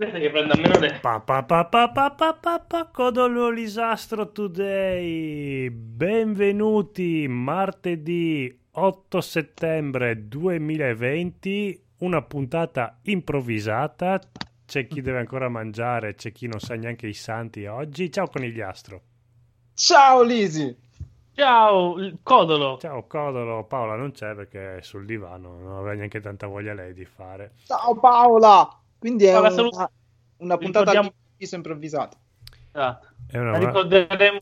Aspetta che prenda meno le... Pa, pa, pa, pa, pa, pa, pa, pa, Codolo Lisastro Today. Benvenuti martedì 8 settembre 2020, una puntata improvvisata. C'è chi deve ancora mangiare, c'è chi non sa neanche i santi oggi. Ciao Conigliastro. Ciao Lisi. Ciao, Codolo. Ciao Codolo, Paola non c'è perché è sul divano, non aveva neanche tanta voglia lei di fare. Ciao Paola. Quindi è una, salut- una puntata Ricordiamo- improvvisa improvvisata. Esatto. È, una, La ricorderemo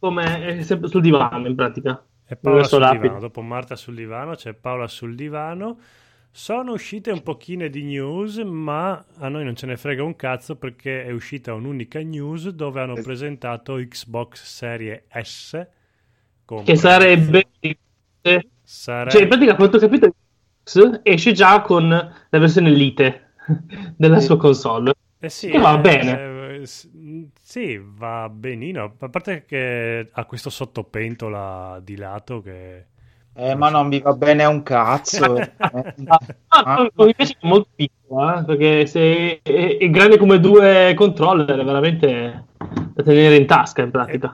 come è sempre sul divano in pratica. è Paola sul rapido. divano, dopo Marta sul divano c'è Paola sul divano. Sono uscite un pochino di news, ma a noi non ce ne frega un cazzo perché è uscita un'unica news dove hanno Es- presentato Xbox Serie S. con Che sarebbe... Sare- Cioè, in pratica, a quanto ho capito, Xbox esce già con la versione Lite della sua console. Eh sì, Che va eh, bene. eh, sì, va benino. A parte che ha questo sottopentola di lato che... Eh, ma non vi va bene un cazzo. eh. Ah, mi piace che è molto piccola, eh, perché se è, è grande come due controller, è veramente da tenere in tasca in pratica.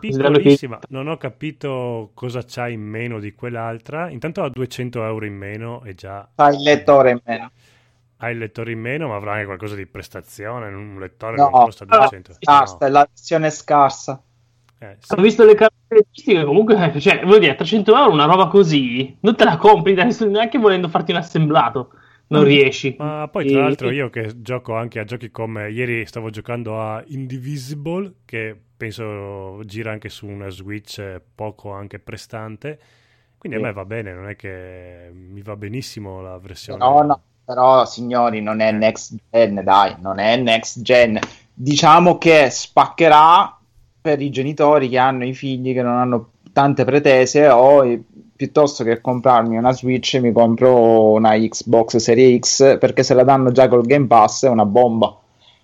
Non ho capito cosa c'ha in meno di quell'altra. Intanto ha 200 euro in meno e già Fa il lettore in meno. Ha il lettore in meno, ma avrà anche qualcosa di prestazione. Un lettore No, che costa ah, 200 Basta, è la versione scarsa. Eh, sì. Ho visto le caratteristiche, comunque, eh, cioè, vuol dire, 300 euro una roba così, non te la compri da neanche volendo farti un assemblato, non riesci. Ma poi, tra l'altro, io che gioco anche a giochi come ieri stavo giocando a Indivisible, che penso gira anche su una Switch eh, poco anche prestante. Quindi a Sì. me va bene, non è che mi va benissimo la versione. No, no, però signori, non è next gen, dai, non è next gen. Diciamo che spaccherà per i genitori che hanno i figli che non hanno tante pretese o eh, piuttosto che comprarmi una Switch mi compro una Xbox Serie X perché se la danno già col Game Pass è una bomba.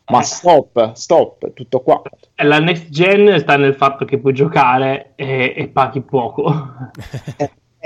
Ma Eh. stop, stop, tutto qua. Eh, La next gen sta nel fatto che puoi giocare e, e paghi poco.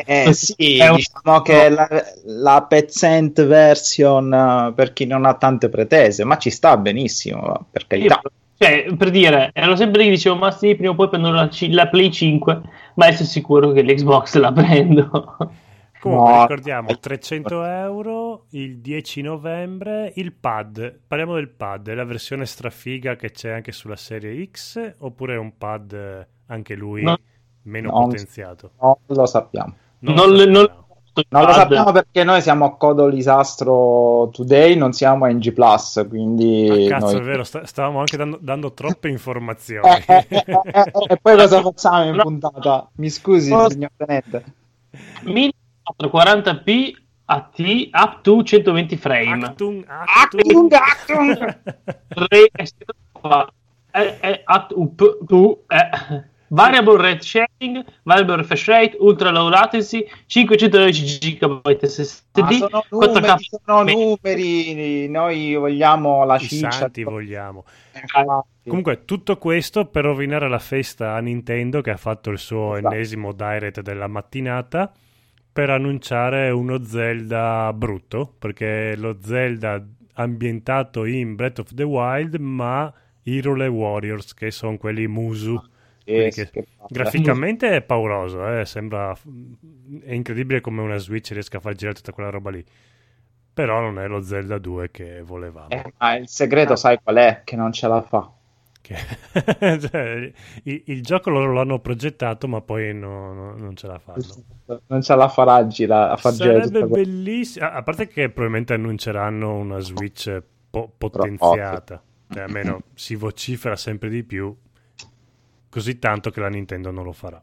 Eh, sì, È un- diciamo che la, la pezzent version eh, per chi non ha tante pretese, ma ci sta benissimo, per carità. Cioè, per dire, ero sempre lì, dicevo, ma sì, prima o poi prendo la, la Play 5, ma adesso è sicuro che l'Xbox la prendo. Comunque, No. ricordiamo 300 euro il 10 novembre. Il pad, parliamo del pad, è la versione strafiga che c'è anche sulla serie X oppure è un pad eh, anche lui No. meno No. potenziato? Non lo sappiamo. Non non, lo le- non- sappiamo. Non lo sappiamo perché noi siamo a Codo Lisastro Today, non siamo a NG Plus, quindi Ah, cazzo, noi- è vero, sta- stavamo anche dando, dando troppe informazioni. Eh, eh, eh, eh, eh, e poi cosa facciamo in puntata? Mi scusi, No. signor Tenente. 1440p a T up to 120 frame. Actung, Actung, Actung! Re- eh, eh, at up to eh. Variable rate shading, variable refresh rate, ultra low latency, 512 GB SSD, Ma sono 4K. numeri, sono numeri, noi vogliamo la I ciccia. santi vogliamo. Infatti. Comunque, tutto questo per rovinare la festa a Nintendo che ha fatto il suo Esatto. ennesimo direct della mattinata per annunciare uno Zelda brutto, perché lo Zelda ambientato in Breath of the Wild, ma Hyrule Warriors, che sono quelli Musu. Quelli che- che. Graficamente è pauroso, eh, sembra è incredibile come una Switch riesca a far girare tutta quella roba lì. Però non è lo Zelda 2 che volevamo. Eh, ma il segreto sai qual è? Che non ce la fa. Che- cioè, il, il gioco loro l'hanno progettato, ma poi no- no- non ce la fanno. Non ce la farà a, gira- a far girare Sarebbe bellissimo. A a parte che probabilmente annunceranno una Switch po- potenziata. Cioè, almeno si vocifera sempre di più. Così tanto che la Nintendo non lo farà.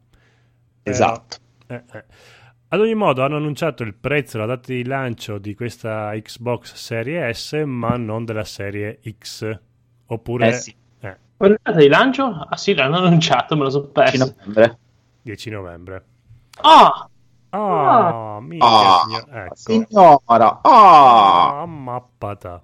Però- Esatto. eh, eh. Ad ogni modo, hanno annunciato il prezzo e la data di lancio di questa Xbox Serie S, ma non della serie X. Oppure Eh sì. eh, Quando è la data di lancio? Ah sì, l'hanno annunciato, me lo so 10 perso. novembre. 10 novembre. Ah! Oh, mica, Ah, signor- ecco. signora, ah, Ah, mappata.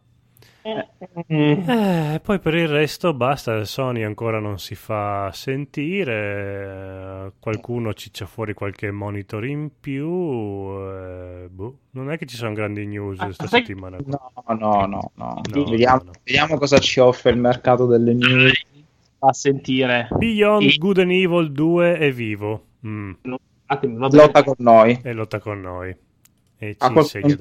Mm. Eh, poi per il resto basta, Sony ancora non si fa sentire, qualcuno ciccia fuori qualche monitor in più, eh, boh. non è che ci sono grandi news questa ah, settimana. No, no, no, no. no vediamo, no. vediamo, cosa ci offre il mercato delle news. A sentire. Beyond e... Good and Evil 2 è vivo. Mm. Lotta con noi. E lotta con noi. E ci a, qualcuno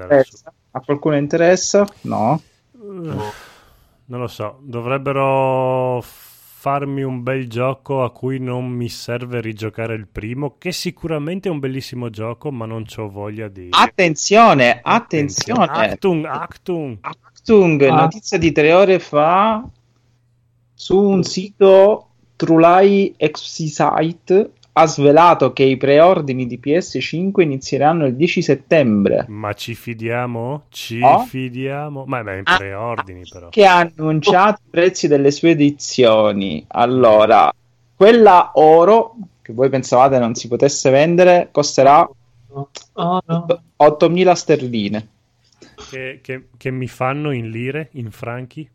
a qualcuno interessa? No. Non lo so, dovrebbero farmi un bel gioco a cui non mi serve rigiocare il primo, che sicuramente è un bellissimo gioco, ma non ho voglia di... Attenzione, attenzione! Actung, Actung! Actung, ah. notizia di tre ore fa su un sito Trulai Exisite ha svelato che i preordini di PS5 inizieranno il 10 settembre. Ma ci fidiamo? Ci oh? fidiamo? Ma è in ah, preordini però. Che ha annunciato i prezzi delle sue edizioni. Allora, quella oro, che voi pensavate non si potesse vendere, costerà oh, no. 8.000 sterline. Che, che, che mi fanno in lire, in franchi?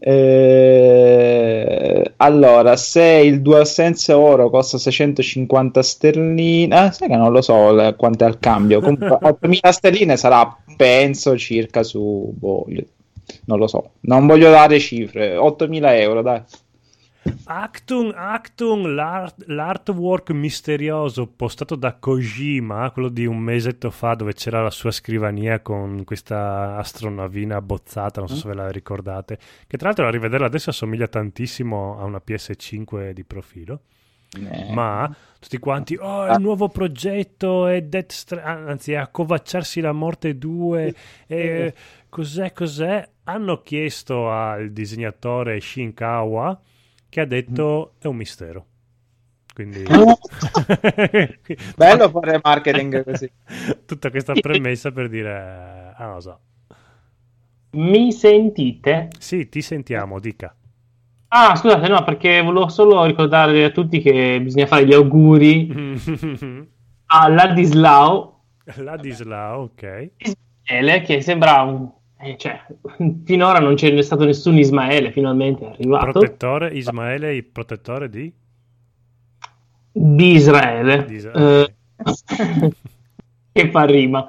Eh, allora, se il DualSense oro costa 650 sterline, eh, sai che non lo so quanto è al cambio. Comunque 8000 sterline sarà, penso, circa su. Boh, non lo so, non voglio dare cifre. 8000 euro, dai. Actung, Actung, l'art, l'artwork misterioso postato da Kojima, quello di un mesetto fa dove c'era la sua scrivania con questa astronavina abbozzata, non so se ve la ricordate, che tra l'altro a rivederla adesso assomiglia tantissimo a una PS5 di profilo. Eh. Ma tutti quanti, oh, il nuovo progetto, è Death Stra- anzi, è Accovacciarsi la morte 2, e cos'è, cos'è? Hanno chiesto al disegnatore Shinkawa che ha detto è un mistero. Quindi... Bello fare marketing così. Tutta questa premessa per dire, ah non lo so. Mi sentite? Sì, ti sentiamo, dica. Ah, scusate, no, perché volevo solo ricordare a tutti che bisogna fare gli auguri a Ladislao. Ladislao, ok. Ismaele, che sembra un eh, cioè, finora non c'è stato nessun Ismaele, finalmente è arrivato. Protettore, Ismaele, il protettore di? Di Israele. Di Israele. Eh, che fa rima.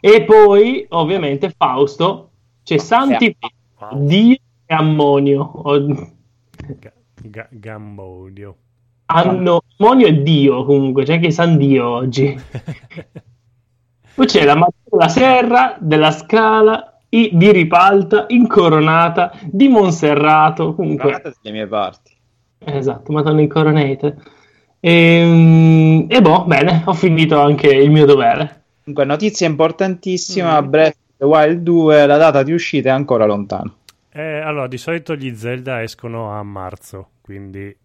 E poi, ovviamente, Fausto, c'è Santi wow. Dio e Ammonio. Ga- Gammonio. Anno, Ammonio è Dio, comunque, c'è anche San Dio oggi. poi c'è la, la Serra della Scala di Ripalta, Incoronata, di Monserrato. Comunque, delle mie parti. Esatto, Madonna Incoronate. E, ehm, e boh, bene, ho finito anche il mio dovere. Comunque, notizia importantissima: mm. Breath of the Wild 2, la data di uscita è ancora lontana. Eh, allora, di solito gli Zelda escono a marzo, quindi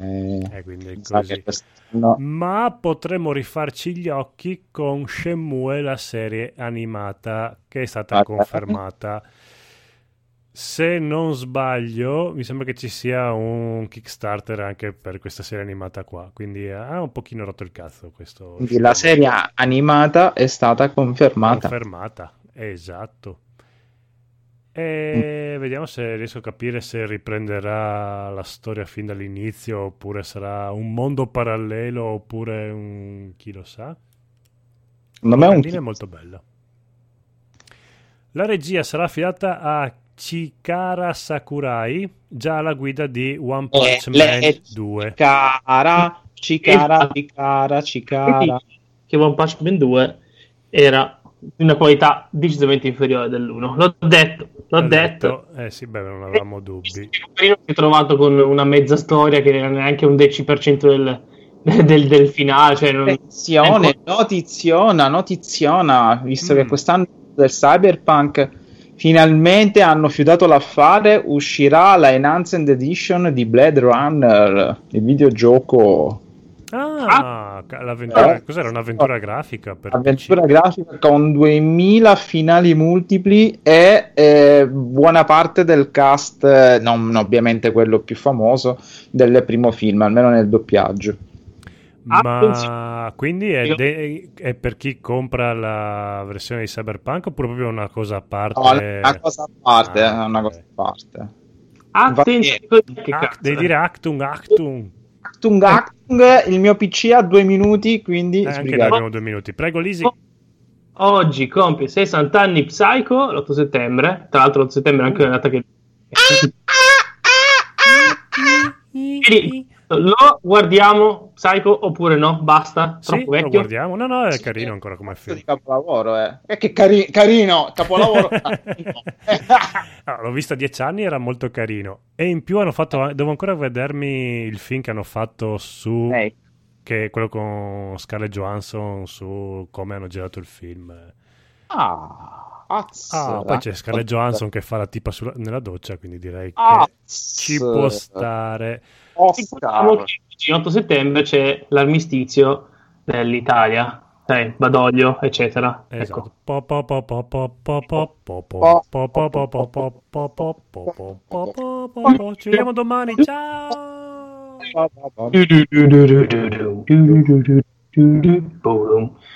eh, eh, quindi così. No. Ma potremmo rifarci gli occhi con Shenmue, la serie animata che è stata ah, confermata. Se non sbaglio, mi sembra che ci sia un Kickstarter anche per questa serie animata qua. Quindi ha un pochino rotto il cazzo questo. Quindi la serie animata è stata confermata. Confermata, esatto. E vediamo se riesco a capire se riprenderà la storia fin dall'inizio oppure sarà un mondo parallelo oppure un chi lo sa. Non è un è molto bella. La regia sarà affidata a Chikara Sakurai, già alla guida di One Punch eh, Man le... 2. Chikara, Chikara, Chikara, Chikara. Che One Punch Man 2 era di una qualità decisamente inferiore dell'1. L'ho detto, l'ho detto. detto. Eh sì, beh, non avevamo dubbi. Io ho trovato con una mezza storia che non era neanche un 10% del, del, del finale. Cioè non... Attenzione, ecco. notiziona, notiziona, visto mm. che quest'anno del Cyberpunk finalmente hanno fiutato l'affare, uscirà la Enhanced Edition di Blade Runner, il videogioco Ah, ah l'avventura, eh, cos'era un'avventura grafica? Per avventura PC? grafica con 2000 finali multipli e eh, buona parte del cast, non ovviamente quello più famoso, del primo film, almeno nel doppiaggio. Ma quindi è, de- è, per chi compra la versione di Cyberpunk oppure proprio una cosa a parte? No, una cosa a parte, ah, una cosa a parte. Attenzione, Act- devi dire Actung, Actung. Actung, Actung, il mio PC ha due minuti, quindi... Eh, anche noi abbiamo due minuti. Prego, Lisi. Oggi compie 60 anni Psycho, l'8 settembre. Tra l'altro l'8 settembre è anche una data che... Lo guardiamo Psycho oppure no? Basta? Troppo sì, vecchio? lo guardiamo. No, no, è carino ancora come film. di capolavoro, eh. E che cari- carino, capolavoro. no, l'ho visto a dieci anni, era molto carino. E in più hanno fatto... Devo ancora vedermi il film che hanno fatto su... Hey. Che è quello con Scarlett Johansson su come hanno girato il film. Ah... Ah, poi c'è Scarlett Johansson che fa la tipa sulla, nella doccia, quindi direi che ci può stare. Oscar. Il 8 settembre c'è l'armistizio dell'italia. Sai, Badoglio, eccetera. Ecco. Ci vediamo domani, ciao!